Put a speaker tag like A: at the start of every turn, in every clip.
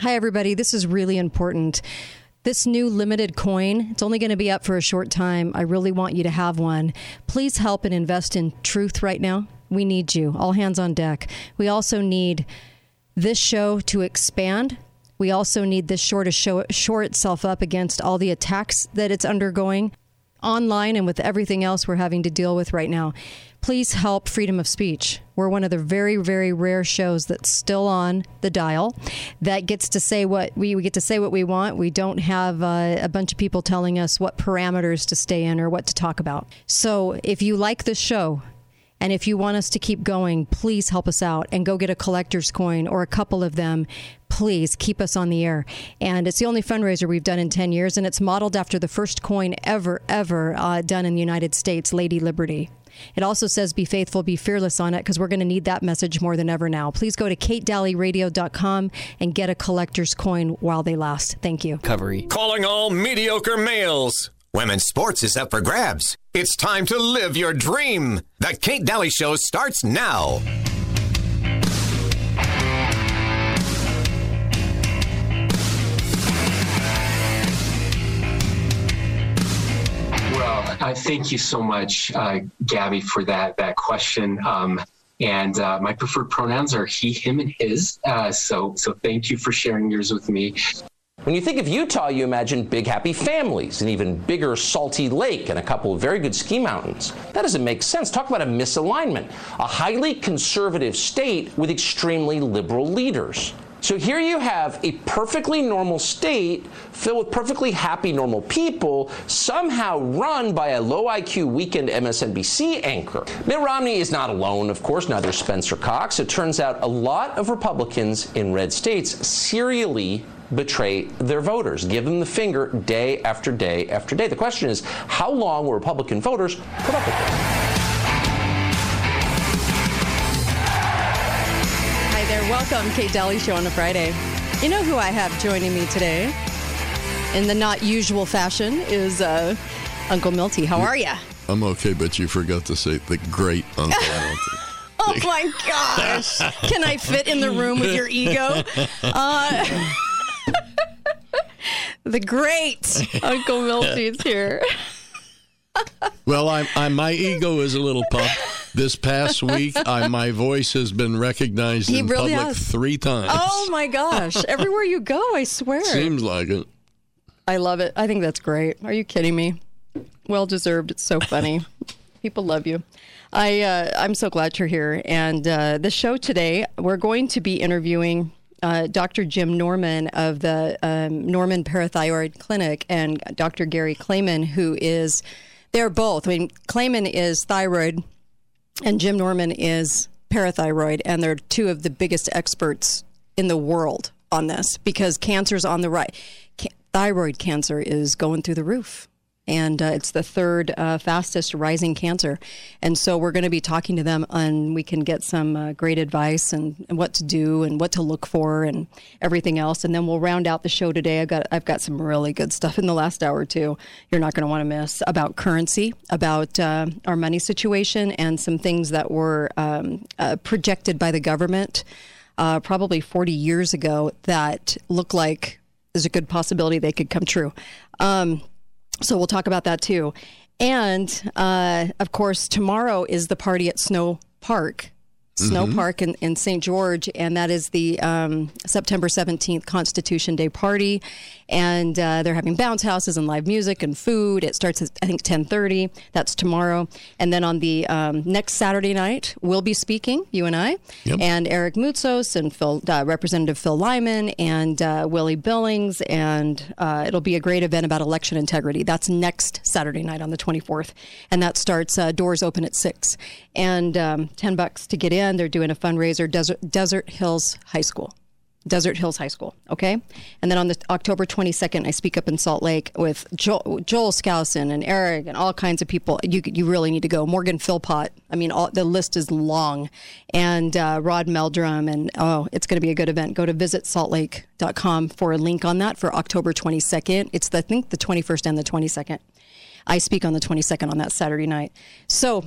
A: Hi, everybody. This is really important. This new limited coin, it's only going to be up for a short time. I really want you to have one. Please help and invest in truth right now. We need you. All hands on deck. We also need this show to expand. We also need this show to show, shore itself up against all the attacks that it's undergoing online and with everything else we're having to deal with right now. Please help freedom of speech. We're one of the very, very rare shows that's still on the dial that gets to say what we, we get to say what we want. We don't have uh, a bunch of people telling us what parameters to stay in or what to talk about. So if you like this show, and if you want us to keep going, please help us out and go get a collector's coin or a couple of them. Please keep us on the air. And it's the only fundraiser we've done in 10 years, and it's modeled after the first coin ever, ever uh, done in the United States, Lady Liberty. It also says be faithful, be fearless on it because we're going to need that message more than ever now. Please go to katedalleyradio.com and get a collector's coin while they last. Thank you.
B: Recovery.
C: Calling all mediocre males. Women's sports is up for grabs. It's time to live your dream. The Kate Dalley Show starts now.
D: Uh, thank you so much, uh, Gabby, for that that question. Um, and uh, my preferred pronouns are he, him, and his. Uh, so, so thank you for sharing yours with me.
E: When you think of Utah, you imagine big happy families, an even bigger salty lake, and a couple of very good ski mountains. That doesn't make sense. Talk about a misalignment. A highly conservative state with extremely liberal leaders. So here you have a perfectly normal state filled with perfectly happy, normal people, somehow run by a low IQ weekend MSNBC anchor. Mitt Romney is not alone, of course, neither Spencer Cox. It turns out a lot of Republicans in red states serially betray their voters, give them the finger day after day after day. The question is, how long will Republican voters put up with this?
A: Welcome, Kate Dalley Show on a Friday. You know who I have joining me today? In the not usual fashion is uh, Uncle Milty. How are you?
F: I'm okay, but you forgot to say the great Uncle Milty.
A: Oh my gosh. Can I fit in the room with your ego? Uh, the great Uncle Milty's here.
F: Well, I'm, I'm my ego is a little pumped. This past week, I, my voice has been recognized
A: He
F: in
A: really
F: public
A: has.
F: three times.
A: Oh my gosh. Everywhere you go, I swear.
F: Seems like it.
A: I love it. I think that's great. Are you kidding me? Well deserved. It's so funny. People love you. I uh, I'm so glad you're here. And uh, the show today, we're going to be interviewing uh, Dr. Jim Norman of the um, Norman Parathyroid Clinic and Dr. Gary Clayman, who is they're both. I mean, Clayman is thyroid, and Jim Norman is parathyroid, and they're two of the biggest experts in the world on this because cancer's on the right. Ca- thyroid cancer is going through the roof. And uh, it's the third uh, fastest rising cancer. And so we're going to be talking to them, and we can get some uh, great advice and, and what to do and what to look for and everything else. And then we'll round out the show today. I've got I've got some really good stuff in the last hour too. You're not going to want to miss about currency, about uh, our money situation, and some things that were um, uh, projected by the government uh, probably 40 years ago that look like there's a good possibility they could come true. Um, so we'll talk about that too. And uh, of course, tomorrow is the party at Snow Park. Snow Park in, in St. George, and that is the um, September 17th Constitution Day party. And uh, they're having bounce houses and live music and food. It starts at, I think, 1030. That's tomorrow. And then on the um, next Saturday night, we'll be speaking, you and I,
F: Yep.
A: and Eric Moutsos and Phil, uh, Representative Phil Lyman and uh, Willie Billings. And uh, it'll be a great event about election integrity. That's next Saturday night on the 24th. And that starts, uh, doors open at 6. And um, 10 bucks to get in. They're doing a fundraiser, Desert, Desert Hills High School. Desert Hills High School. Okay, and then on the October 22nd, I speak up in Salt Lake with Joel, Joel Skousen and Eric and all kinds of people. You you really need to go. Morgan Philpot. I mean, all, the list is long, and uh, Rod Meldrum, and oh, it's going to be a good event. Go to visitsaltlake.com for a link on that for October 22nd. It's the, I think the 21st and the 22nd. I speak on the 22nd on that Saturday night. So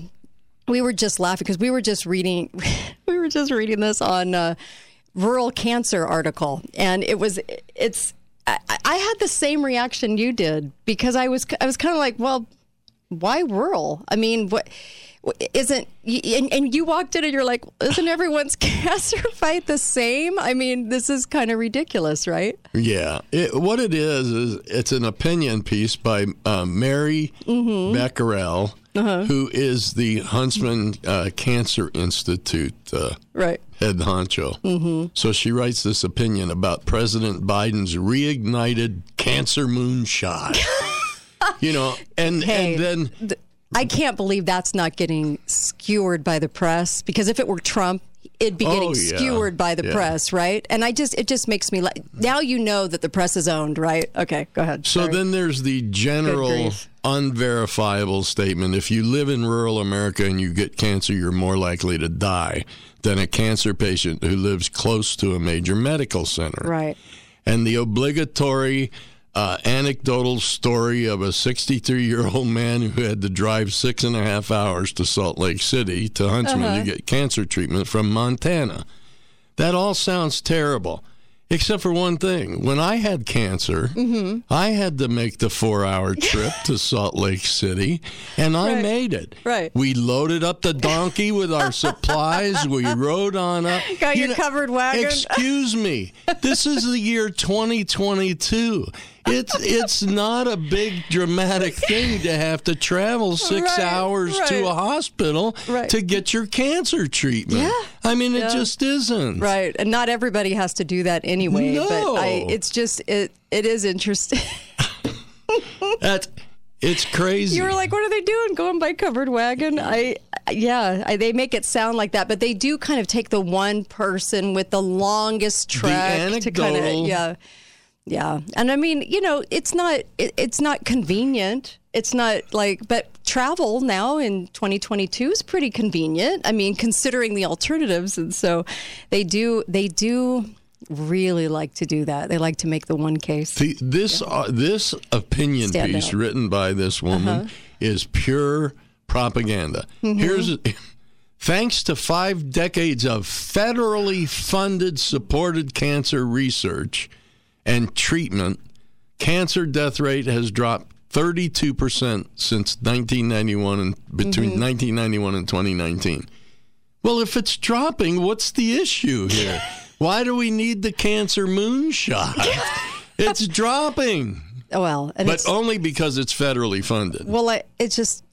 A: we were just laughing because we were just reading we were just reading this on uh, rural cancer article, and it was it's. I, I had the same reaction you did because I was I was kind of like, well, why rural? I mean, what isn't and, and you walked in and you're like, isn't everyone's cancer fight the same? I mean, this is kind of ridiculous, right?
F: Yeah, it, what it is is it's an opinion piece by uh, Mary
A: Mm-hmm.
F: Beckerle,
A: Uh-huh.
F: who is the Huntsman uh, Cancer Institute uh,
A: Right.
F: head honcho. Mm-hmm. So she writes this opinion about President Biden's reignited cancer moonshot. you know, and
A: Hey,
F: and then
A: I can't believe that's not getting skewered by the press because if it were Trump, it'd be getting
F: Oh, yeah.
A: skewered by the
F: Yeah.
A: press, right? And I just it just makes me like now you know that the press is owned, right? Okay, go ahead.
F: So
A: Sorry.
F: then there's the general unverifiable statement if you live in rural America and you get cancer, you're more likely to die than a cancer patient who lives close to a major medical center.
A: right.
F: And the obligatory uh, anecdotal story of a 63 year old man who had to drive six and a half hours to Salt Lake City to Huntsman to get cancer treatment from Montana. That all sounds terrible, except for one thing. When I had cancer, I had to make the four hour trip to Salt Lake City, and I
A: Right.
F: made it.
A: Right.
F: We loaded up the donkey with our supplies. We rode on up.
A: Got
F: You
A: your covered wagon.
F: Excuse me. This is the year 2022. It's it's not a big dramatic thing to have to travel six
A: Right,
F: hours
A: right.
F: to a hospital
A: Right.
F: to get your cancer treatment.
A: Yeah.
F: I mean, it just isn't.
A: Right. And not everybody has to do that anyway, but I
F: No.
A: it's just it it is interesting.
F: That it's crazy.
A: You were like, what are they doing? Going by covered wagon? I, yeah, I, they make it sound like that, but they do kind of take the one person with the longest trek to kind of, yeah, yeah. And I mean, you know, it's not, it, it's not convenient. It's not like, but travel now in 2022 is pretty convenient. I mean, considering the alternatives, and so they do, they do really like to do that. They like to make the one case.
F: The, this uh, this opinion
A: Stand
F: piece
A: out. Uh-huh.
F: written by this woman is pure propaganda.
A: Mm-hmm.
F: Here's thanks to five decades of federally funded supported cancer research and treatment, cancer death rate has dropped 32% since 1991 and between
A: Mm-hmm.
F: 1991 and 2019. Well, if it's dropping, what's the issue here? Why do we need the cancer moonshot? it's dropping,
A: Well, and
F: but only because it's federally funded.
A: Well, it's just,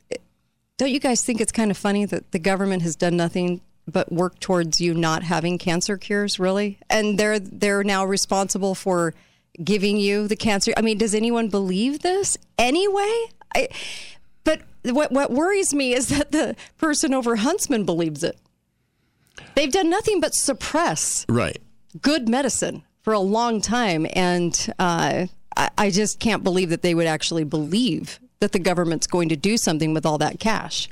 A: don't you guys think it's kind of funny that the government has done nothing but work towards you not having cancer cures, really? And they're they're now responsible for giving you the cancer. I mean, does anyone believe this anyway? I, but what what worries me is that the person over Huntsman believes it. They've done nothing but suppress
F: Right.
A: good medicine for a long time, and uh, I, I just can't believe that they would actually believe that the government's going to do something with all that cash.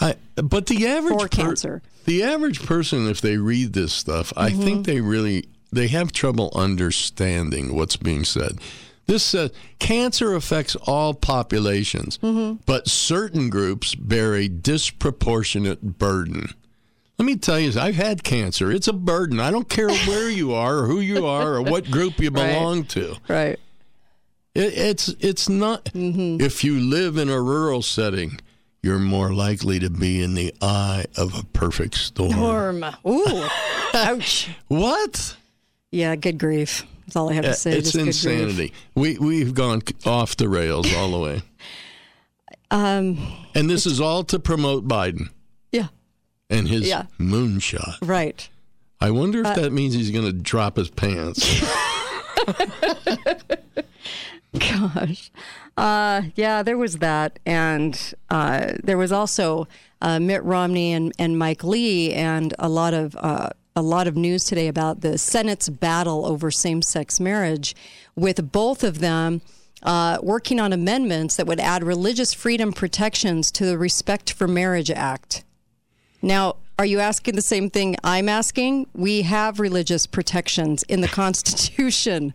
F: I, but the average
A: For cancer.
F: The average person, if they read this stuff, I
A: Mm-hmm.
F: think they really they have trouble understanding what's being said. This says cancer affects all populations,
A: Mm-hmm.
F: but certain groups bear a disproportionate burden. Let me tell you, I've had cancer. It's a burden. I don't care where you are, or who you are, or what group you
A: Right.
F: belong to.
A: Right.
F: It, it's it's not.
A: Mm-hmm.
F: If you live in a rural setting, you're more likely to be in the eye of a perfect storm.
A: Norm. Ooh. Ouch.
F: What?
A: Yeah, good grief. That's all I have to say.
F: it's insanity. We we've gone off the rails all the way. Um, and this is all to promote Biden
A: Yeah,
F: and his
A: Yeah.
F: moonshot.
A: right.
F: I wonder if that means he's going to drop his pants.
A: Gosh. Uh, yeah, there was that. And uh, there was also uh, Mitt Romney and, and Mike Lee and a lot of uh, a lot of news today about the Senate's battle over same-sex marriage, with both of them uh, working on amendments that would add religious freedom protections to the Respect for Marriage Act. Now, are you asking the same thing I'm asking? We have religious protections in the Constitution.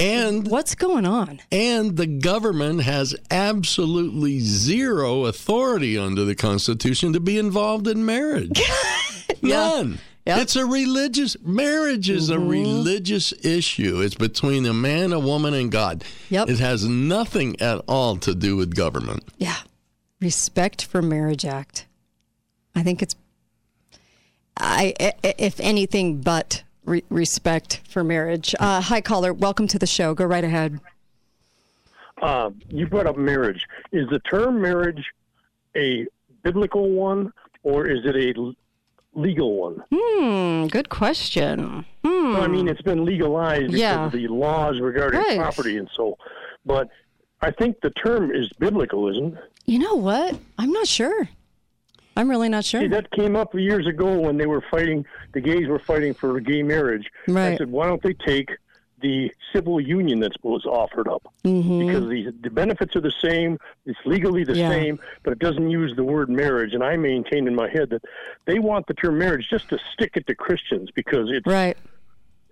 F: And
A: What's going on?
F: and the government has absolutely zero authority under the Constitution to be involved in marriage. None.
A: Yep.
F: It's a religious marriage is
A: Mm-hmm.
F: a religious issue. It's between a man, a woman, and God.
A: Yep.
F: It has nothing at all to do with government.
A: Yeah. Respect for Marriage Act. I think it's, i- if anything but re- respect for marriage. Uh, hi, caller. Welcome to the show. Go right ahead.
B: uh, you brought up marriage. Is the term marriage a biblical one or is it a l- legal one?
A: Hmm, good question. Hmm.
B: I mean, it's been legalized because
A: Yeah.
B: of the laws regarding
A: Right.
B: property and so, but I think the term is biblical, isn't it?
A: You know what? I'm not sure. I'm really not sure.
B: See, that came up years ago when they were fighting, the gays were fighting for gay marriage.
A: Right.
B: I said, why don't they take the civil union that was offered up? Because the, the benefits are the same, it's legally the
A: Mm-hmm. Yeah.
B: same, but it doesn't use the word marriage. And I maintain in my head that they want the term marriage just to stick it to Christians because it's
A: right.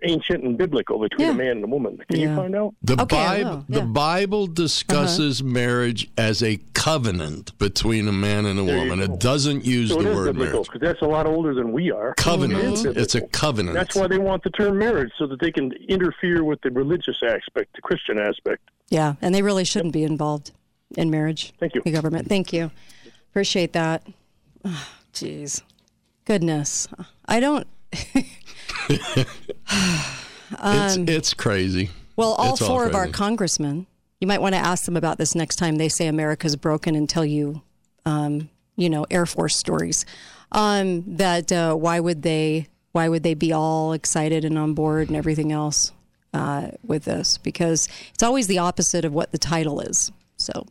B: Ancient and biblical between
A: Yeah.
B: a man and a woman. Can
A: Yeah.
B: you find out?
F: The
A: Okay,
F: Bible
A: will,
F: the. Bible uh-huh. discusses marriage as a covenant between a man and a
B: There
F: woman. It doesn't use
B: So
F: the
B: it is
F: word
B: biblical
F: marriage.
B: because that's a lot older than we are.
F: Covenant. Mm-hmm.
B: It is
F: It's a covenant.
B: That's why they want the term marriage so that they can interfere with the religious aspect, the Christian aspect.
A: Yeah, and they really shouldn't be involved in marriage.
B: Thank you.
A: The government. Thank you. Appreciate that. Jeez. Goodness. I don't.
F: it's, it's crazy.
A: Well, all
F: It's all
A: four of our congressmen, you might want to ask them about this next time they say America's broken and tell you, um, you know, Air Force stories. Um, that uh, why would they? Why would they be all excited and on board and everything else uh, with this? Because it's always the opposite of what the title is. So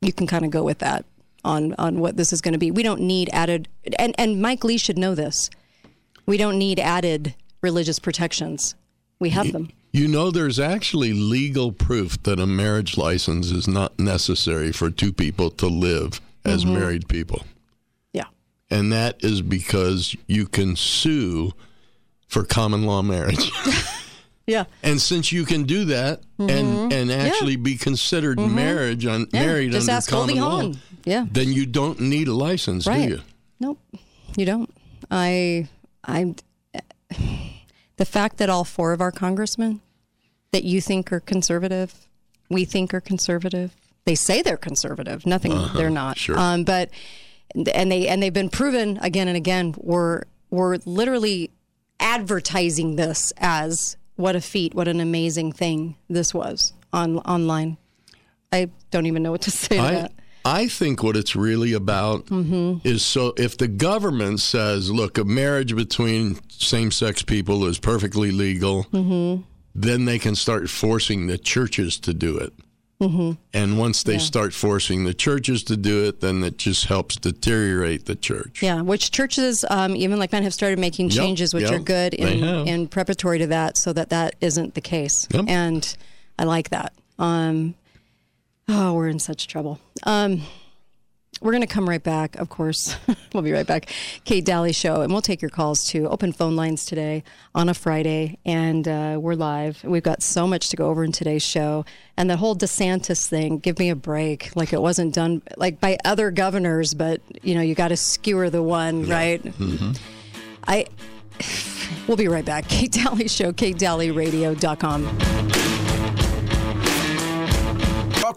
A: you can kind of go with that on on what this is going to be. We don't need added, and and Mike Lee should know this. We don't need added religious protections. We have them.
F: You know, there's actually legal proof that a marriage license is not necessary for two people to live as
A: Mm-hmm.
F: married people.
A: Yeah.
F: And that is because you can sue for common law marriage.
A: Yeah.
F: and since you can do that and and actually be considered marriage on
A: Mm-hmm. Yeah,
F: married
A: just
F: under
A: ask
F: common law.
A: Yeah.
F: then you don't need a license,
A: Right.
F: do you?
A: Nope. You don't. I I'm the fact that all four of our congressmen that you think are conservative, we think are conservative. They say they're conservative. Nothing they're not.
F: sure.
A: Um, but and they and they've been proven again and again we're we're literally advertising this as what a feat, what an amazing thing this was on online. I don't even know what to say to
F: I,
A: that.
F: I think what it's really about
A: Mm-hmm.
F: is so if the government says, look, a marriage between same sex people is perfectly legal,
A: Mm-hmm.
F: then they can start forcing the churches to do it.
A: Mm-hmm.
F: And once they start forcing the churches to do it, then it just helps deteriorate the church.
A: Yeah, which churches, um, even like mine, have started making
F: Yep,
A: changes, which
F: yep,
A: are good in, in preparatory to that, so that that isn't the case.
F: Yep.
A: And I like that. Um, oh, we're in such trouble. Um, we're going to come right back, of course. we'll be right back. Kate Dalley Show, and we'll take your calls too. Open phone lines today on a Friday, and uh, we're live. We've got so much to go over in today's show. And the whole DeSantis thing, give me a break. Like it wasn't done like by other governors, but you know, you got to skewer the one, right? I. We'll be right back. Kate Dalley Show,
C: KateDalleyRadio.com.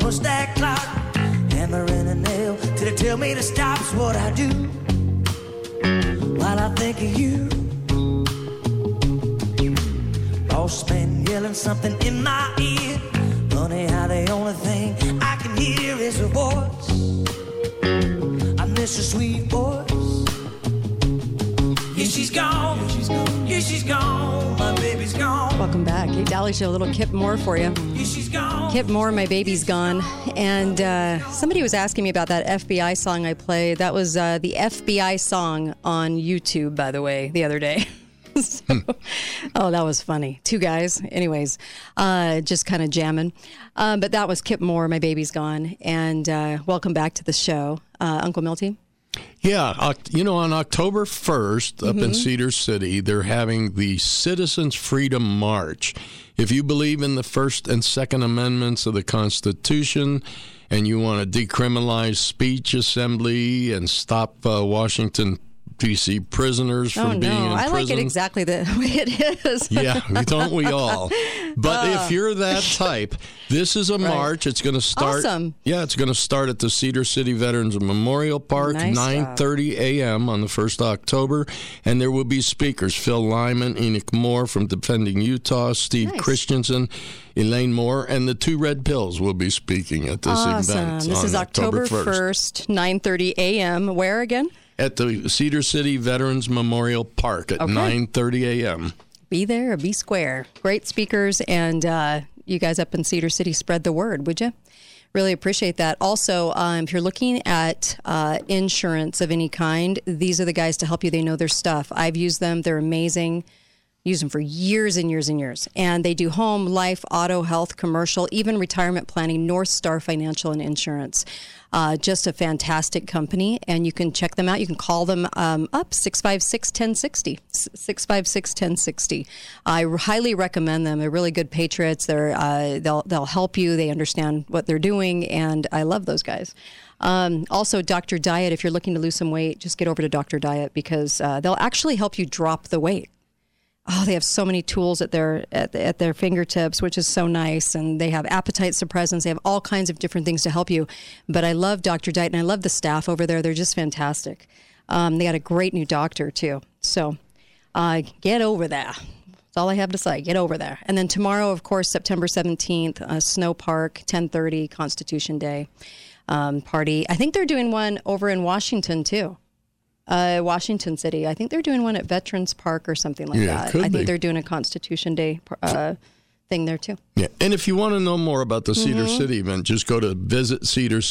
G: Pushed that clock. Hammer and a nail till they tell me to stop is what I do. While I think of you, boss man yelling something in my ear. Funny how the only thing I can hear is her voice. I miss her sweet voice. Yeah, she's gone. Yeah, she's gone. My baby's gone.
A: Welcome back. Kate Dalley Show, a little Kip Moore for you. Kip Moore, My Baby's Gone. And uh, somebody was asking me about that FBI song I played. That was uh, the FBI song on YouTube, by the way, the other day. So- oh, that was funny. Two guys, anyways, uh, just kind of jamming. Um, but that was Kip Moore, My Baby's Gone. And uh, welcome back to the show, uh, Uncle Milty.
F: Yeah, you know, on October 1st up in Cedar City, they're having the Citizens Freedom March. If you believe in the First and Second Amendments of the Constitution and you want to decriminalize speech assembly and stop uh, Washington, D.C. prisoners from
A: Oh,
F: being
A: no.
F: in
A: I like it exactly the way it is.
F: yeah, don't we all? But
A: Uh.
F: if you're that type, this is a march. It's going to start.
A: Awesome.
F: Yeah, it's going to start at the Cedar City Veterans Memorial Park,
A: Nice
F: 9:30 a.m. on the first October, and there will be speakers: Phil Lyman, Enoch Moore from Defending Utah, Steve
A: Nice.
F: Christensen, Elaine Moore, and the Two Red Pills will be speaking at this
A: Awesome.
F: event.
A: This is October
F: 1st.
A: 1st, 9.30 a.m. Where again?
F: At the Cedar City Veterans Memorial Park at
A: Okay.
F: 9:30 a.m.
A: Be there be square. Great speakers, and uh, you guys up in Cedar City, spread the word, would you? Really appreciate that. Also, um, if you're looking at uh, insurance of any kind, these are the guys to help you. They know their stuff. I've used them, they're amazing. Use them for years and years and years. And they do home, life, auto, health, commercial, even retirement planning, North Star Financial and Insurance. Uh, just a fantastic company. And you can check them out. You can call them um, up 656 1060. 656 1060. I highly recommend them. They're really good patriots. They're, uh, they'll, they'll help you. They understand what they're doing. And I love those guys. Um, also, Dr. Diet, if you're looking to lose some weight, just get over to Dr. Diet because uh, they'll actually help you drop the weight oh, they have so many tools at their at, at their fingertips, which is so nice. And they have appetite suppressants. They have all kinds of different things to help you. But I love Dr. Diet, and I love the staff over there. They're just fantastic. Um, they got a great new doctor too. So uh, get over there. That's all I have to say. Get over there. And then tomorrow, of course, September seventeenth, uh, Snow Park, ten thirty, Constitution Day um, party. I think they're doing one over in Washington too uh, Washington City. I think they're doing one at Veterans Park or something like
F: Yeah,
A: that. I think
F: be.
A: they're doing a Constitution Day uh, thing there too.
F: Yeah. And if you want to know more about the Cedar
A: Mm-hmm.
F: City event, just go to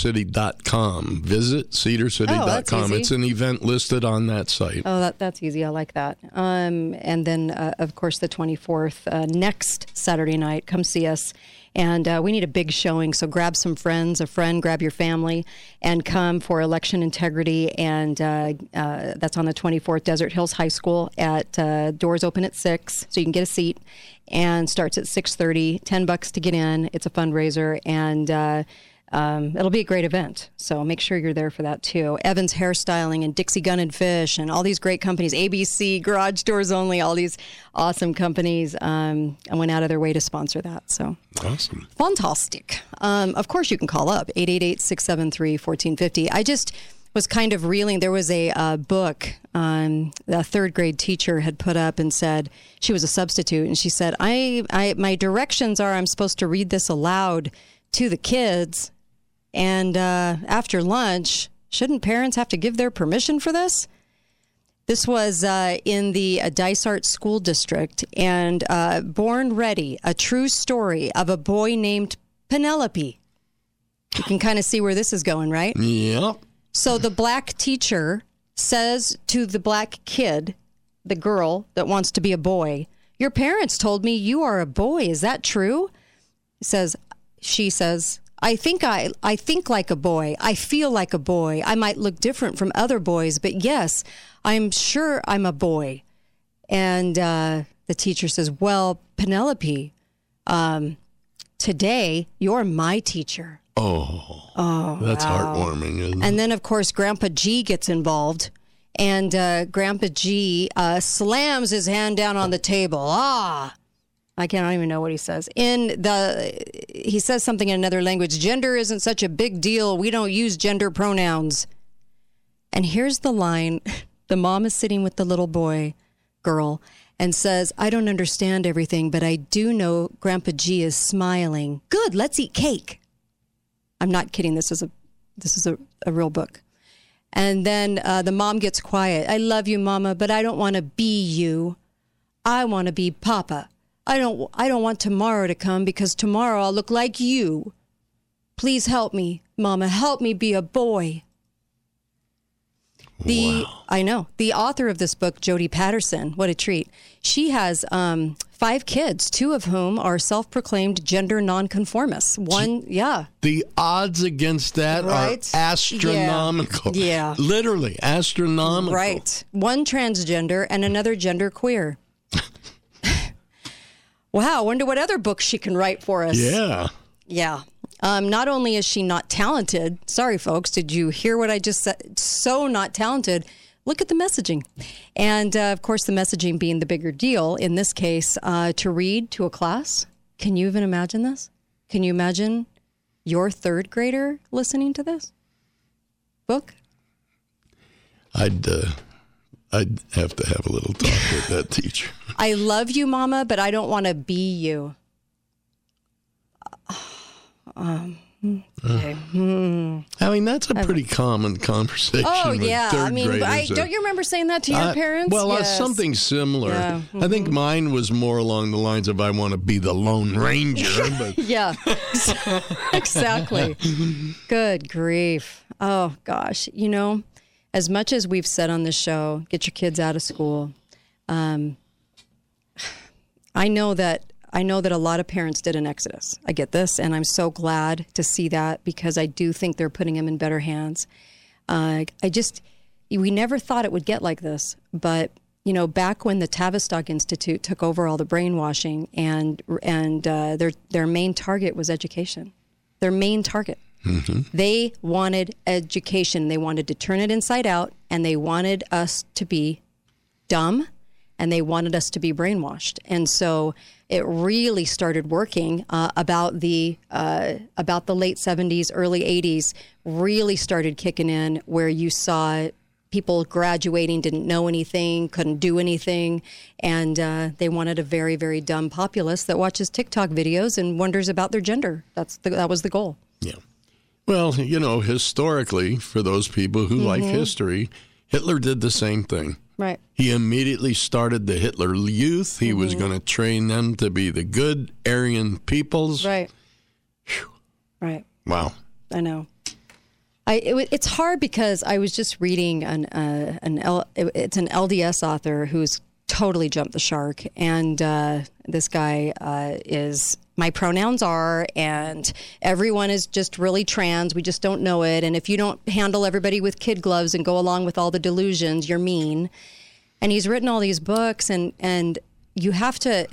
F: visitcedarcity.com. Visit cedarcity.com.
A: Oh,
F: it's an event listed on that site.
A: Oh, that, that's easy. I like that. Um, and then, uh, of course, the 24th, uh, next Saturday night, come see us. And uh, we need a big showing. So grab some friends, a friend, grab your family, and come for election integrity. And uh, uh, that's on the 24th, Desert Hills High School. At uh, doors open at six, so you can get a seat. And starts at 6:30. Ten bucks to get in. It's a fundraiser, and uh, um, it'll be a great event. So make sure you're there for that too. Evans Hairstyling and Dixie Gun and Fish and all these great companies, ABC, Garage Doors Only, all these awesome companies. Um, I went out of their way to sponsor that. So
F: Awesome.
A: fantastic. Um, of course, you can call up 888 673 1450. I just was kind of reeling. There was a uh, book um, a third grade teacher had put up and said she was a substitute, and she said, I, I, my directions are I'm supposed to read this aloud to the kids, and uh, after lunch, shouldn't parents have to give their permission for this? This was uh, in the uh, Dysart School District, and uh, Born Ready, a true story of a boy named Penelope. You can kind of see where this is going, right?
F: Yep.
A: So the black teacher says to the black kid, the girl that wants to be a boy, Your parents told me you are a boy. Is that true? He says, She says, I think I, I think like a boy. I feel like a boy. I might look different from other boys, but yes, I'm sure I'm a boy. And uh, the teacher says, Well, Penelope, um, today you're my teacher.
F: Oh, that's heartwarming, isn't it?
A: And then, of course, Grandpa G gets involved. And uh, Grandpa G uh, slams his hand down on the table. Ah, I can't even know what he says. In the, he says something in another language. Gender isn't such a big deal. We don't use gender pronouns. And here's the line: the mom is sitting with the little boy, girl, and says, "I don't understand everything, but I do know Grandpa G is smiling. Good, let's eat cake." I'm not kidding. This is a this is a, a real book. And then uh, the mom gets quiet. I love you, Mama, but I don't want to be you. I want to be Papa. I don't I don't want tomorrow to come because tomorrow I'll look like you. Please help me, mama, help me be a boy. The I know the author of this book, Jodie Patterson. What a treat! She has um, five kids, two of whom are self-proclaimed gender nonconformists. One, yeah,
F: The odds against that
A: Right?
F: are astronomical.
A: Yeah. Yeah.
F: Literally astronomical.
A: Right. One transgender and another gender queer. wow. Wonder what other books she can write for us.
F: Yeah.
A: Yeah. Um, not only is she not talented, sorry, folks, did you hear what I just said? So not talented. Look at the messaging. And uh, of course, the messaging being the bigger deal in this case, uh, to read to a class. Can you even imagine this? Can you imagine your third grader listening to this book?
F: I'd uh, I'd have to have a little talk with that teacher.
A: I love you, Mama, but I don't want to be you. Um, okay.
F: I mean, that's a pretty common conversation.
A: Oh yeah, I mean. I,
F: Uh,
A: don't you remember saying that to your
F: I-
A: parents?
F: Well, uh, something similar.
A: Yeah. Mm-hmm.
F: I think mine was more along the lines of I want to be the Lone Ranger, but
A: Yeah, exactly. Good grief. Oh gosh, you know, as much as we've said on this show, get your kids out of school. Um, I know that I know that a lot of parents did an exodus. I get this, and I'm so glad to see that because I do think they're putting them in better hands. Uh, I just we never thought it would get like this, but you know, back when the Tavistock Institute took over all the brainwashing, and and uh, their their main target was education, their main target. They wanted education. They wanted to turn it inside out, and they wanted us to be dumb and they wanted us to be brainwashed. And so it really started working uh, about the uh, about the late 70s, early 80s. Really started kicking in where you saw people graduating, didn't know anything, couldn't do anything, and uh, they wanted a very very dumb populace that watches TikTok videos and wonders about their gender. That's the, that was the goal.
F: yeah. Well, you know, historically, for those people who like
A: Mm-hmm.
F: history, Hitler did the same thing.
A: Right.
F: He immediately started the Hitler Youth. He was
A: Mm-hmm.
F: going to train them to be the good Aryan peoples.
A: Right. Right.
F: Wow.
A: I know. I it, it's hard because I was just reading an uh, an L, it- it's an LDS author who's totally jumped the shark, and uh, this guy uh, is my pronouns are, and everyone is just really trans. We just don't know it, and if you don't handle everybody with kid gloves and go along with all the delusions, you're mean. And he's written all these books, and and you have to.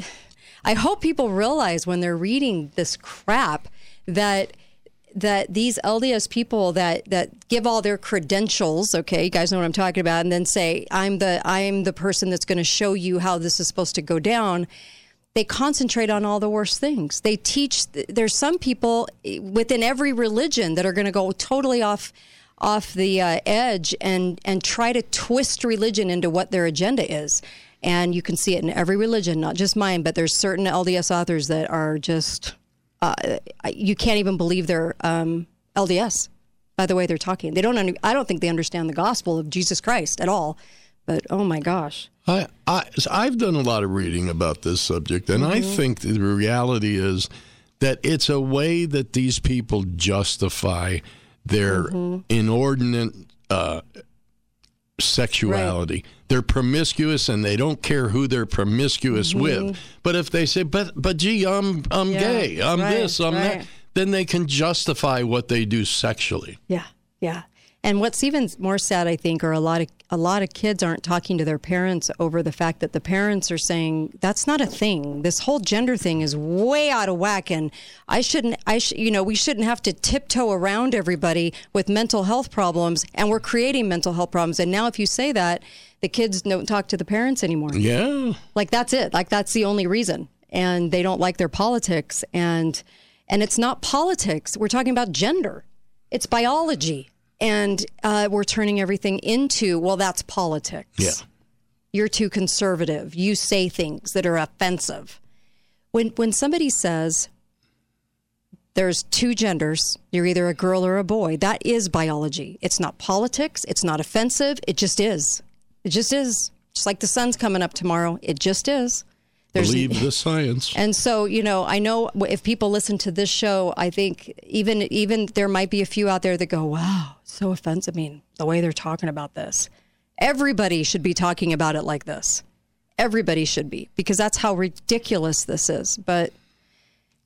A: I hope people realize when they're reading this crap that that these LDS people that that give all their credentials, okay, you guys know what I'm talking about, and then say I'm the I'm the person that's going to show you how this is supposed to go down. They concentrate on all the worst things. They teach. There's some people within every religion that are going to go totally off off the uh, edge and and try to twist religion into what their agenda is. And you can see it in every religion, not just mine, but there's certain LDS authors that are just uh, you can't even believe they're um, LDS by the way they're talking. They don't. I don't think they understand the gospel of Jesus Christ at all. But oh my gosh,
F: I, I, I've done a lot of reading about this subject, and I mm-hmm. think the reality is that it's a way that these people justify their mm-hmm. inordinate uh, sexuality. They're promiscuous, and they don't care who they're promiscuous mm-hmm. with. But if they say, "But, but, gee, I'm, I'm
A: Yeah,
F: gay, I'm
A: right,
F: this, I'm
A: right.
F: that," then they can justify what they do sexually.
A: yeah, yeah. And what's even more sad, I think, are a lot of a lot of kids aren't talking to their parents over the fact that the parents are saying that's not a thing. This whole gender thing is way out of whack, and I shouldn't. I sh- you know we shouldn't have to tiptoe around everybody with mental health problems, and we're creating mental health problems. And now, if you say that, the kids don't talk to the parents anymore.
F: Yeah.
A: like that's it like that's the only reason and they don't like their politics and and it's not politics we're talking about gender it's biology and uh, we're turning everything into well that's politics.
F: Yeah.
A: you're too conservative. You say things that are offensive. When when somebody says there's two genders you're either a girl or a boy that is biology. It's not politics. It's not offensive. It just is. It just is. Just like the sun's coming up tomorrow it just is There's-
F: Believe the science.
A: And so, you know, I know if people listen to this show, I think even even there might be a few out there that go, "Wow, so offensive." I mean, the way they're talking about this. Everybody should be talking about it like this. Everybody should be because that's how ridiculous this is. But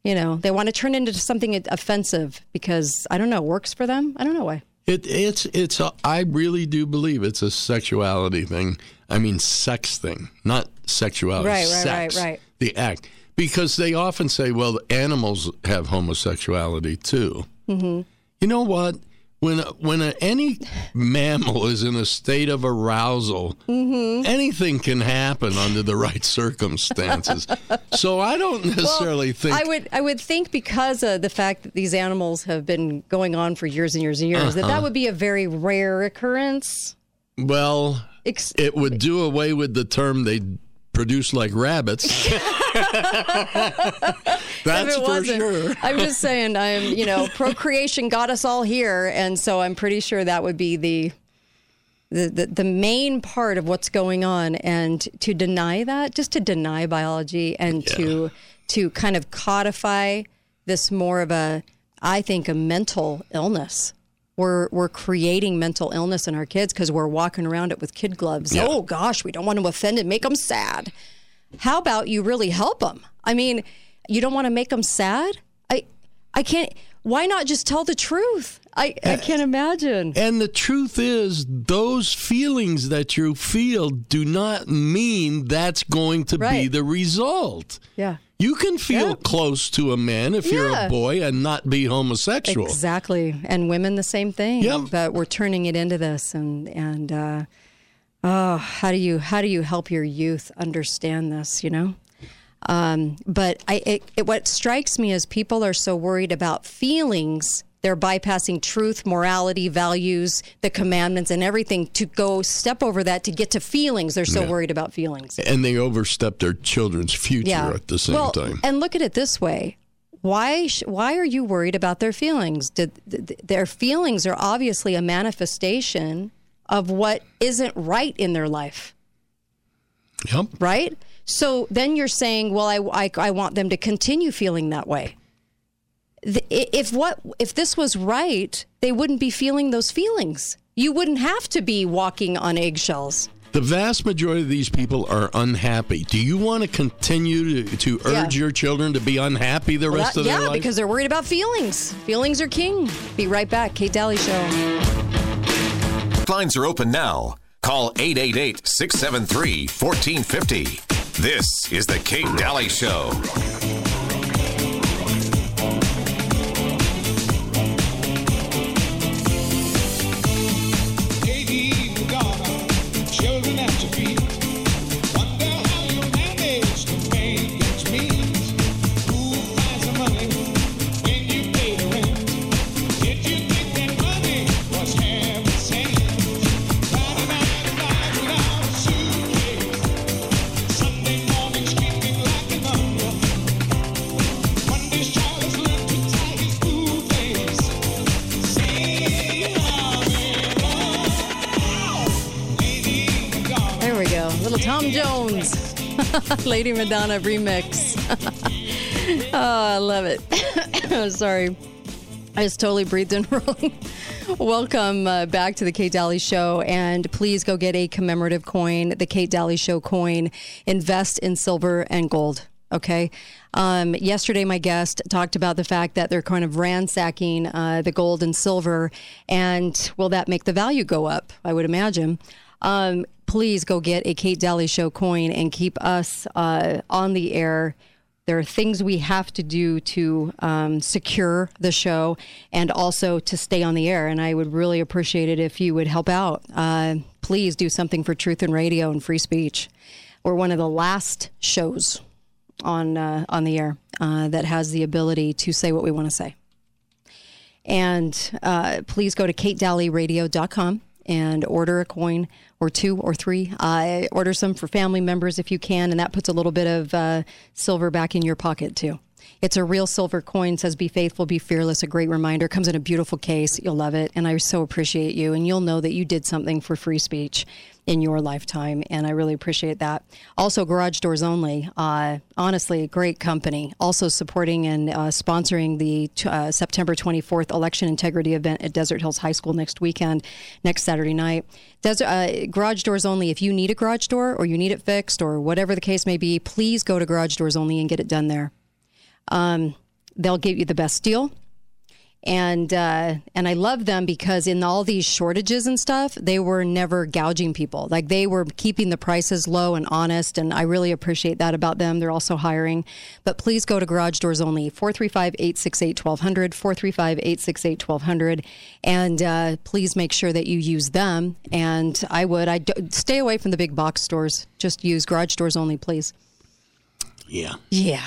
A: you know, they want to turn into something offensive because I don't know, works for them. I don't know why.
F: It, it's it's a, I really do believe it's a sexuality thing. I mean, sex thing, not sexuality.
A: Right, right,
F: sex,
A: right, right.
F: The act, because they often say, "Well, animals have homosexuality too." Mm-hmm. You know what? When when a, any mammal is in a state of arousal,
A: Mm-hmm.
F: anything can happen under the right circumstances. so I don't necessarily think
A: I would I would think because of the fact that these animals have been going on for years and years and years that
F: Uh-huh.
A: that would be a very rare occurrence.
F: well. It would do away with the term they produce like rabbits. That's for sure.
A: I'm just saying, I'm, you know, procreation got us all here. And so I'm pretty sure that would be the, the, the, the main part of what's going on. And to deny that, just to deny biology and to, to kind of codify this more of a, I think, a mental illness. We're, we're creating mental illness in our kids because we're walking around it with kid gloves.
F: Yeah.
A: Oh gosh, we don't want to offend and make them sad how about you really help them? I mean, you don't want to make them sad? I I can't why not just tell the truth? I I can't imagine.
F: And the truth is, those feelings that you feel do not mean that's going to be the result.
A: Yeah.
F: You can feel
A: Yeah.
F: close to a man if you're a boy and not be homosexual.
A: Exactly. And women the same thing.
F: Yeah.
A: But we're turning it into this and and uh oh, how do you how do you help your youth understand this, you know? Um, but I it, it, what strikes me is people are so worried about feelings they're bypassing truth, morality, values, the commandments, and everything to go step over that to get to feelings. They're so worried about feelings.
F: And they overstep their children's future at the same
A: well,
F: time.
A: And look at it this way. Why sh- why are you worried about their feelings? Did, th- th- their feelings are obviously a manifestation of what isn't right in their life,
F: Yep.
A: right? So then you're saying, well, I, I, I want them to continue feeling that way. The- If what if this was right, they wouldn't be feeling those feelings. You wouldn't have to be walking on eggshells.
F: The vast majority of these people are unhappy. Do you want to continue to, to
A: Yeah.
F: urge your children to be unhappy the rest
A: That-
F: of their
A: yeah,
F: life?
A: because they're worried about feelings. Feelings are king. Be right back. Kate Dalley Show.
C: Lines are open now. Call 888 673 1450. This is The Kate Dalley Show.
A: Tom Jones. Lady Madonna remix. oh, I love it. Sorry. I just totally breathed in wrong. Welcome uh, back to the Kate Dalley Show. And please go get a commemorative coin, the Kate Dalley Show coin. Invest in silver and gold. Okay. Um, yesterday, my guest talked about the fact that they're kind of ransacking uh, the gold and silver. And will that make the value go up? I would imagine. Um, please go get a Kate Dalley Show coin and keep us uh, on the air. There are things we have to do to um, secure the show and also to stay on the air. And I would really appreciate it if you would help out. Uh, please do something for truth and radio and free speech. We're one of the last shows on uh, on the air uh, that has the ability to say what we want to say. And uh, please go to katedalleyradio.com and order a coin or two or three. Uh, order some for family members if you can, and that puts a little bit of uh, silver back in your pocket too. It's a real silver coin. Says "Be faithful, be fearless." A great reminder. Comes in a beautiful case. You'll love it, and I so appreciate you. And you'll know that you did something for free speech in your lifetime, and I really appreciate that. Also, Garage Doors Only. Uh, honestly, great company. Also supporting and uh, sponsoring the uh, September 24th election integrity event at Desert Hills High School next weekend, next Saturday night. Desert, uh, garage Doors Only. If you need a garage door or you need it fixed or whatever the case may be, please go to Garage Doors Only and get it done there. Um, they'll give you the best deal and uh, and I love them because in all these shortages and stuff, they were never gouging people. Like they were keeping the prices low and honest, and I really appreciate that about them. They're also hiring. But please go to Garage Doors Only 435-868-1200, 435-868-1200, and uh, please make sure that you use them. And I would I stay away from the big box stores. Just use Garage Doors Only, please.
F: Yeah.
A: Yeah.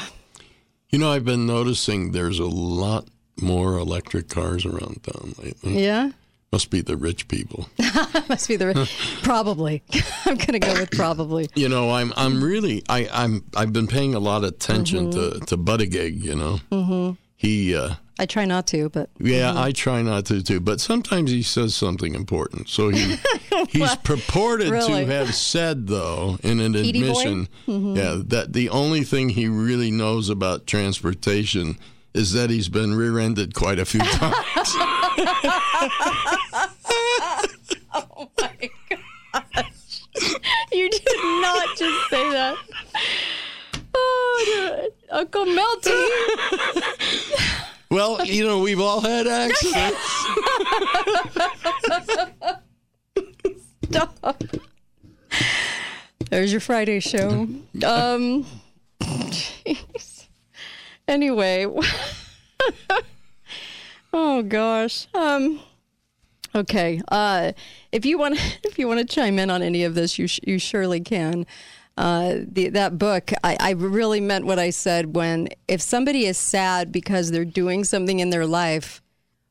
F: You know, I've been noticing there's a lot more electric cars around town lately.
A: Yeah.
F: Must be the rich people.
A: Must be the probably. I'm going to go with probably.
F: You know, I'm I'm really I I'm I've been paying a lot of attention
A: Mm-hmm.
F: to to Buttigieg. You know, mm-hmm. he. Uh,
A: I try not to, but
F: yeah, mhm. I try not to too, but sometimes he says something important. So he he's purported
A: Really?
F: to have said though in an
A: Petey
F: admission, mm-hmm. yeah, that the only thing he really knows about transportation is that he's been rear-ended quite a few times.
A: you did not just say that. Oh, no. Uncle Melty.
F: Well, you know, we've all had accidents.
A: Stop. There's your Friday show. Um. jeez. Anyway. oh gosh. Um. Okay. Uh, if you want, if you want to chime in on any of this, you sh- you surely can. Uh, the, that book, I, I really meant what I said when if somebody is sad because they're doing something in their life,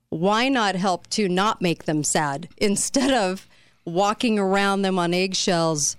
A: why not help to not make them sad? Instead of walking around them on eggshells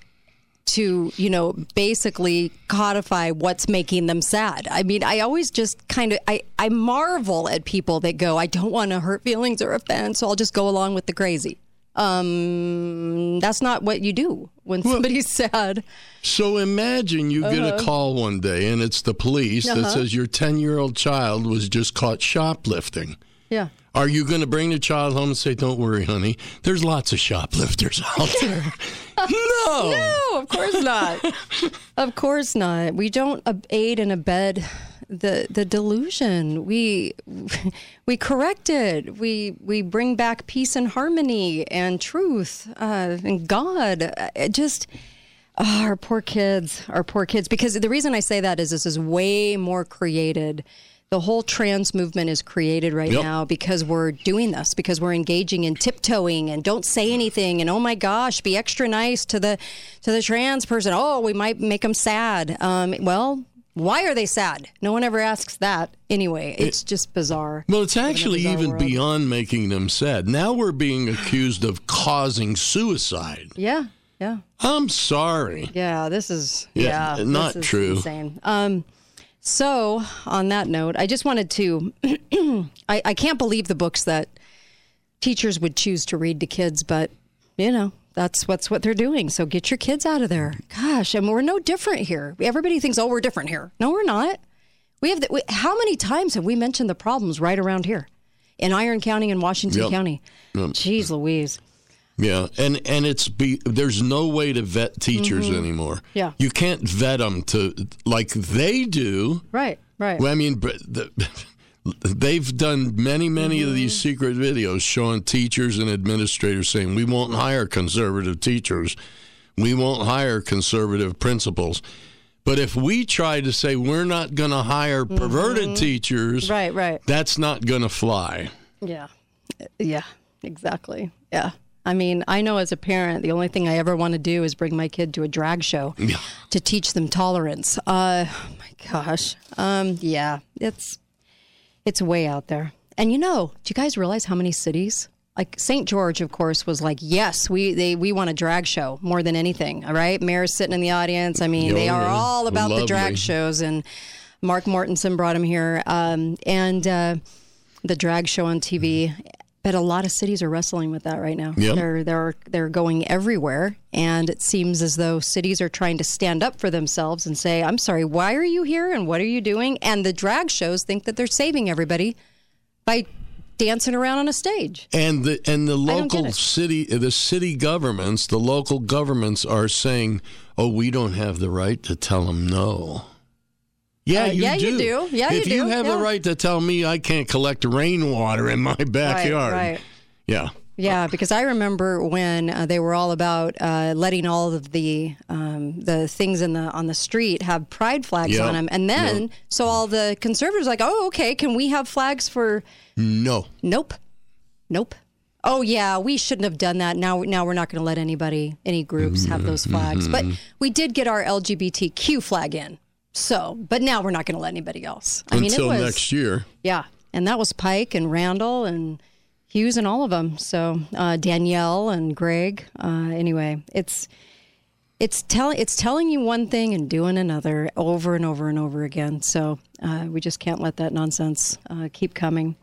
A: to you know basically codify what's making them sad. I mean i always just kind of i i marvel at people that go i don't want to hurt feelings or offend so i'll just go along with the crazy um that's not what you do when somebody's sad
F: So imagine you get
A: Uh-huh.
F: a call one day and it's the police that says your 10 year old child was just caught shoplifting.
A: yeah
F: Are you going to bring the child home and say, Don't worry, honey, there's lots of shoplifters out there? no.
A: No, of course not. of course not. We don't aid and abet the the delusion. We we correct it. We we bring back peace and harmony and truth uh, and God. Uh, It just. Oh, our poor kids, our poor kids. Because the reason I say that is this is way more created. The whole trans movement is created right
F: Yep.
A: now because we're doing this, because we're engaging in tiptoeing and don't say anything and oh my gosh, be extra nice to the to the trans person. Oh, we might make them sad. Um, well, why are they sad? No one ever asks that. Anyway, it's just bizarre.
F: Well, it's actually even
A: world.
F: beyond making them sad. Now we're being accused of causing suicide.
A: Yeah, yeah.
F: I'm sorry.
A: Yeah, this is
F: Yeah,
A: yeah,
F: not true.
A: Insane. Um, so on that note, I just wanted to. I, I can't believe the books that teachers would choose to read to kids, but you know that's what's what they're doing. So get your kids out of there. Gosh, and we're no different here. Everybody thinks, oh, we're different here. No, we're not. We have the, we, how many times have we mentioned the problems right around here in Iron County and Washington
F: Yep.
A: County? Jeez, Louise.
F: Yeah, and and it's be there's no way to vet teachers anymore.
A: Mm-hmm. Yeah.
F: you can't vet them to like they do.
A: Right, right.
F: Well, I mean, the, they've done many, many of
A: Mm-hmm.
F: these secret videos showing teachers and administrators saying, we won't hire conservative teachers. We won't hire conservative principals. But if we try to say we're not going to hire perverted teachers,
A: Mm-hmm. right, right.
F: that's not going to fly.
A: Yeah. Yeah, exactly. Yeah. I mean, I know as a parent, the only thing I ever want to do is bring my kid to a drag show
F: Yeah.
A: to teach them tolerance. Uh, oh my gosh. Um, yeah, it's it's way out there. And you know, do you guys realize how many cities? Like St. George, of course, was like, yes, we they we want a drag show more than anything. All right, mayor's sitting in the audience. I mean,
F: Oh,
A: they are all about the drag shows and. Mark Mortensen brought him here, um, and uh, the drag show on TV. But a lot of cities are wrestling with that right now.
F: Yep.
A: They're they're they're going everywhere, and it seems as though cities are trying to stand up for themselves and say, "I'm sorry, why are you here, and what are you doing?" And the drag shows think that they're saving everybody by dancing around on a stage.
F: And the and the local city the city governments, the local governments are saying, "Oh, we don't have the right to tell them no." Yeah,
A: Uh,
F: you
A: yeah,
F: do.
A: you do. Yeah,
F: if
A: you do.
F: have
A: Yeah.
F: the right to tell me I can't collect rainwater in my backyard,
A: right. right.
F: yeah,
A: Yeah, because I remember when uh, they were all about uh, letting all of the um, the things in the on the street have pride flags
F: Yep.
A: on them, and then so all the conservatives were like, oh, okay, can we have flags for?
F: no,
A: Nope, nope. Oh yeah, we shouldn't have done that. Now, now we're not going to let anybody, any groups, have those flags. But we did get our LGBTQ flag in. So, but now we're not going to let anybody else. I mean,
F: until
A: it was,
F: next year.
A: yeah, and that was Pike and Randall and Hughes and all of them. So uh, Danielle and Greg. Uh, anyway, it's it's telling it's telling you one thing and doing another over and over and over again. So uh, we just can't let that nonsense uh, keep coming,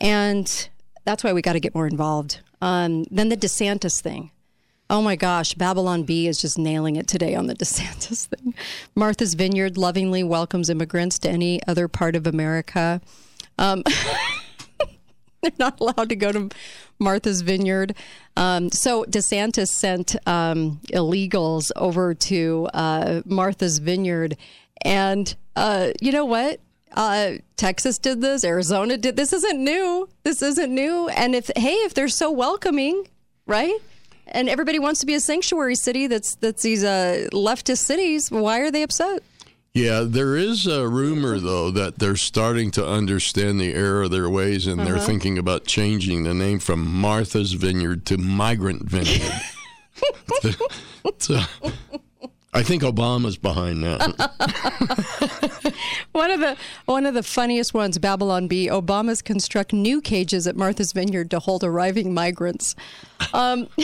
A: and that's why we got to get more involved. Um, then the DeSantis thing. Oh my gosh, Babylon Bee is just nailing it today on the DeSantis thing. Martha's Vineyard lovingly welcomes immigrants to any other part of America. Um, they're not allowed to go to Martha's Vineyard. Um, so DeSantis sent um, illegals over to uh, Martha's Vineyard. And uh, you know what? Uh, Texas did this. Arizona did this. Isn't new. This isn't new. And if hey, if they're so welcoming, right? And everybody wants to be a sanctuary city. That's that's these uh, leftist cities. Why are they upset?
F: Yeah, there is a rumor though that they're starting to understand the error of their ways, and
A: Uh-huh.
F: they're thinking about changing the name from Martha's Vineyard to Migrant Vineyard. So, I think Obama's behind that.
A: One of the one of the funniest ones, Babylon Bee. Obama's construct new cages at Martha's Vineyard to hold arriving migrants. Um,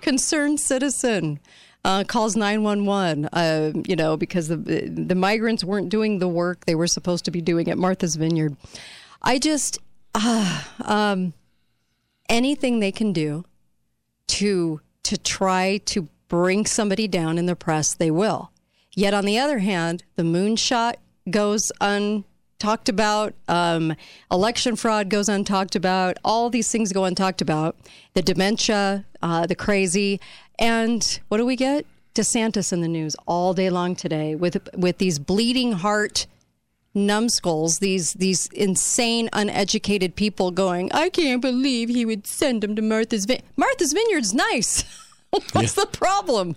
A: concerned citizen uh, calls nine one one. uh, You know because the the migrants weren't doing the work they were supposed to be doing at Martha's Vineyard. I just uh, um, anything they can do to to try to bring somebody down in the press, they will. Yet on the other hand, the moonshot goes untalked about. Um, election fraud goes untalked about. All these things go untalked about. The dementia, uh, the crazy, and what do we get? DeSantis in the news all day long today with with these bleeding heart numbskulls, these these insane, uneducated people going, I can't believe he would send them to Martha's Vineyard. Martha's Vineyard's nice. What's the problem?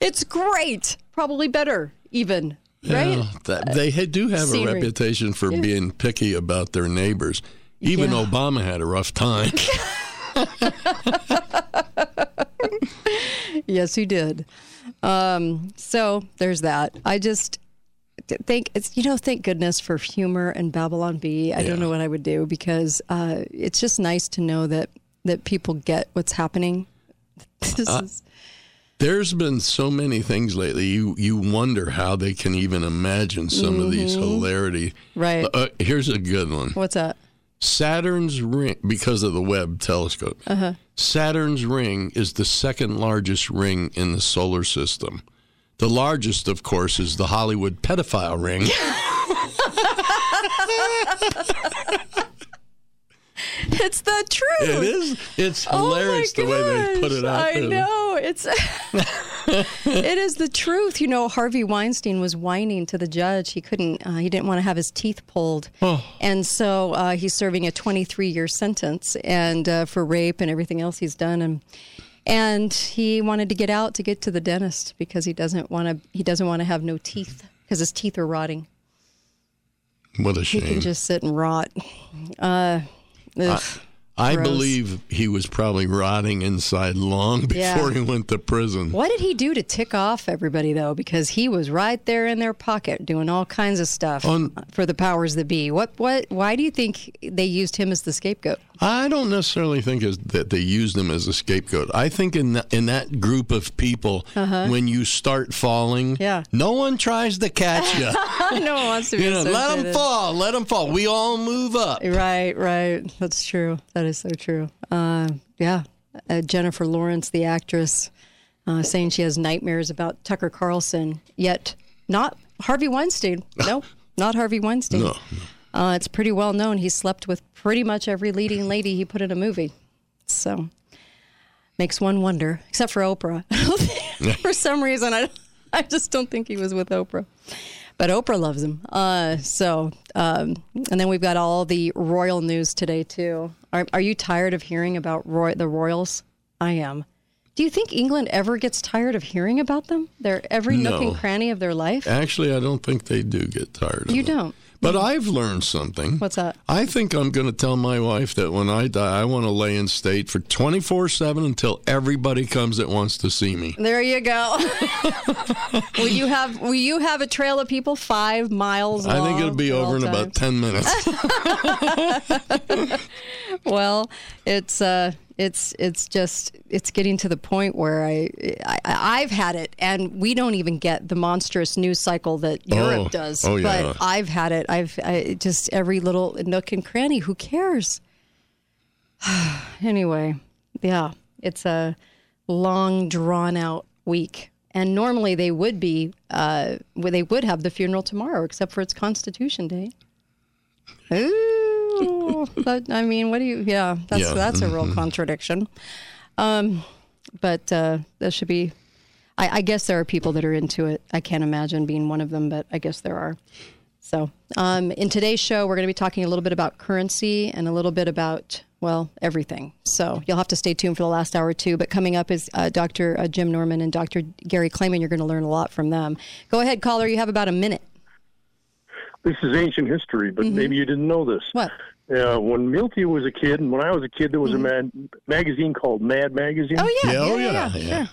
A: It's great. Probably better, even. Right?
F: Yeah, that, they do have
A: Scenery.
F: a reputation for being picky about their neighbors. Even
A: Yeah.
F: Obama had a rough time.
A: Yes, he did. Um, so there's that. I just th- think it's you know thank goodness for humor and Babylon Bee. I
F: Yeah.
A: don't know what I would do because uh, it's just nice to know that that people get what's happening. This
F: Uh,
A: is
F: There's been so many things lately. You you wonder how they can even imagine some of these hilarity.
A: Mm-hmm. right.
F: Uh, here's a good one.
A: What's that?
F: Saturn's ring, because of the Webb telescope,
A: Uh-huh.
F: Saturn's ring is the second largest ring in the solar system. The largest, of course, is the Hollywood pedophile ring.
A: It's the truth.
F: it is. It's
A: Oh
F: hilarious the way they put it out
A: I
F: there.
A: know it's. it is the truth. You know, Harvey Weinstein was whining to the judge. He couldn't. Uh, he didn't want to have his teeth pulled,
F: Oh.
A: and so uh, he's serving a 23 year sentence and uh, for rape and everything else he's done. And and he wanted to get out to get to the dentist because he doesn't want to. He doesn't want to have no teeth because his teeth are rotting.
F: What a shame!
A: He can just sit and rot. Ugh.
F: I
A: Gross.
F: believe he was probably rotting inside long
A: Yeah.
F: before he went to prison.
A: What did he do to tick off everybody though? Because he was right there in their pocket doing all kinds of stuff
F: On-
A: for the powers that be. What? What? Why do you think they used him as the scapegoat?
F: I don't necessarily think is that they used him as a scapegoat. I think in that, in that group of people, when you start falling,
A: Uh-huh. Yeah.
F: no one tries to catch you.
A: no one wants to be
F: you know, let them fall, let them fall. We all move up.
A: Right, right. That's true. That is so true. Uh, yeah. Uh, Jennifer Lawrence, the actress, uh, saying she has nightmares about Tucker Carlson, yet not Harvey Weinstein. No, not Harvey Weinstein.
F: No.
A: Uh, it's pretty well known. He slept with pretty much every leading lady he put in a movie. So makes one wonder, except for Oprah. for some reason, I, I just don't think he was with Oprah. But Oprah loves him. Uh, so, um, and then we've got all the royal news today too. Are, are you tired of hearing about roy- the royals? I am. Do you think England ever gets tired of hearing about them? Their every nook and cranny of their life.
F: Actually, I don't think they do get tired. Of it.
A: You don't.
F: But I've learned something.
A: What's that?
F: I think I'm going to tell my wife that when I die, I want to lay in state for 24 7 until everybody comes that wants to see me.
A: There you go. will you have Will you have a trail of people five miles long?
F: I think it'll be over in
A: times?
F: about 10 minutes.
A: Well, it's uh, it's it's just it's getting to the point where I, I I've had it, and we don't even get the monstrous news cycle that Europe
F: Oh.
A: does.
F: Oh, yeah.
A: But I've had it. I've I, just every little nook and cranny. Who cares? anyway, yeah, it's a long, drawn out week. And normally they would be, uh, they would have the funeral tomorrow, except for it's Constitution Day. Ooh, but I mean, what do you? Yeah, that's
F: Yeah.
A: that's a real contradiction. Um, but uh, that should be. I, I guess there are people that are into it. I can't imagine being one of them, but I guess there are. So, um, in today's show, we're going to be talking a little bit about currency and a little bit about, well, everything. So, you'll have to stay tuned for the last hour, too. But coming up is uh, Dr. Uh, Jim Norman and Dr. Gary Clayman. You're going to learn a lot from them. Go ahead, caller. You have about a minute.
B: This is ancient history, but
A: Mm-hmm.
B: maybe you didn't know this.
A: What?
B: Uh, when Milty was a kid, and when I was a kid, there was a mad magazine called Mad Magazine.
A: Mm-hmm. Oh, yeah.
F: Yeah, oh,
A: yeah,
F: yeah,
A: yeah.
F: yeah.
A: Sure.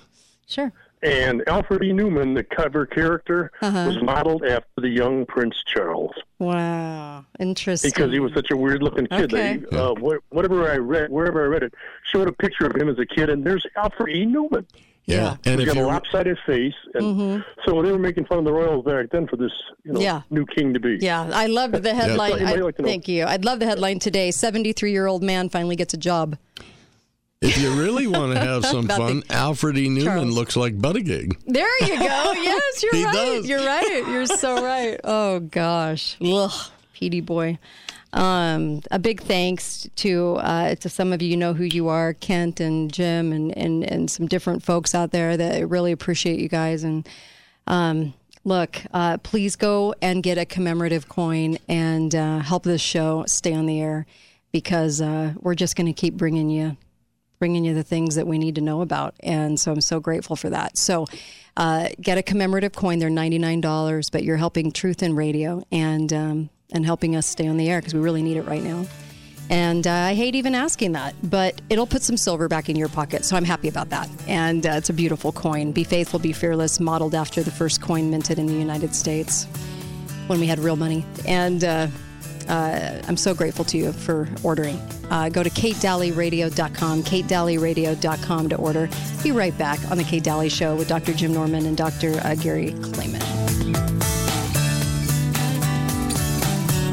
A: Sure.
B: And Alfred E. Neuman, the cover character,
A: Uh-huh.
B: was modeled after the young Prince Charles
A: Wow. Interesting.
B: because he was such a weird-looking kid.
A: Okay.
B: They, uh, whatever I read, wherever I read it, showed a picture of him as a kid, and there's Alfred E. Neuman.
F: Yeah. And
B: He's
F: if
B: got a
F: you
B: lopsided face, and so they were making fun of the royals back then for this, you know,
A: Mm-hmm. Yeah.
B: new king to be.
A: Yeah, I loved the headline.
B: Anybody
A: I-
B: like to
A: thank you. I'd love the headline today. 73 year old man finally gets a job.
F: if you really want to have some fun,
A: the-
F: Alfred E. Neuman
A: Charles.
F: looks like Buttigieg.
A: There you go. Yes, you're right.
F: does.
A: You're right. You're so right. Oh gosh, ugh, Petey boy. Um, a big thanks to uh, to some of you, you know who you are, Kent and Jim, and, and and some different folks out there that really appreciate you guys. And um, look, uh, please go and get a commemorative coin and uh, help this show stay on the air because uh, we're just going to keep bringing you bringing you the things that we need to know about. And so I'm so grateful for that. So uh, get a commemorative coin. They're $99, but you're helping Truth in Radio and, um, and helping us stay on the air because we really need it right now. And uh, I hate even asking that, but it'll put some silver back in your pocket. So I'm happy about that. And uh, it's a beautiful coin. Be faithful, be fearless, modeled after the first coin minted in the United States when we had real money. And uh, uh, I'm so grateful to you for ordering. Uh, go to katedalleyradio.com, katedalleyradio.com to order. Be right back on the Kate Dalley Show with Dr. Jim Norman and Dr. Uh, Gary Clayman.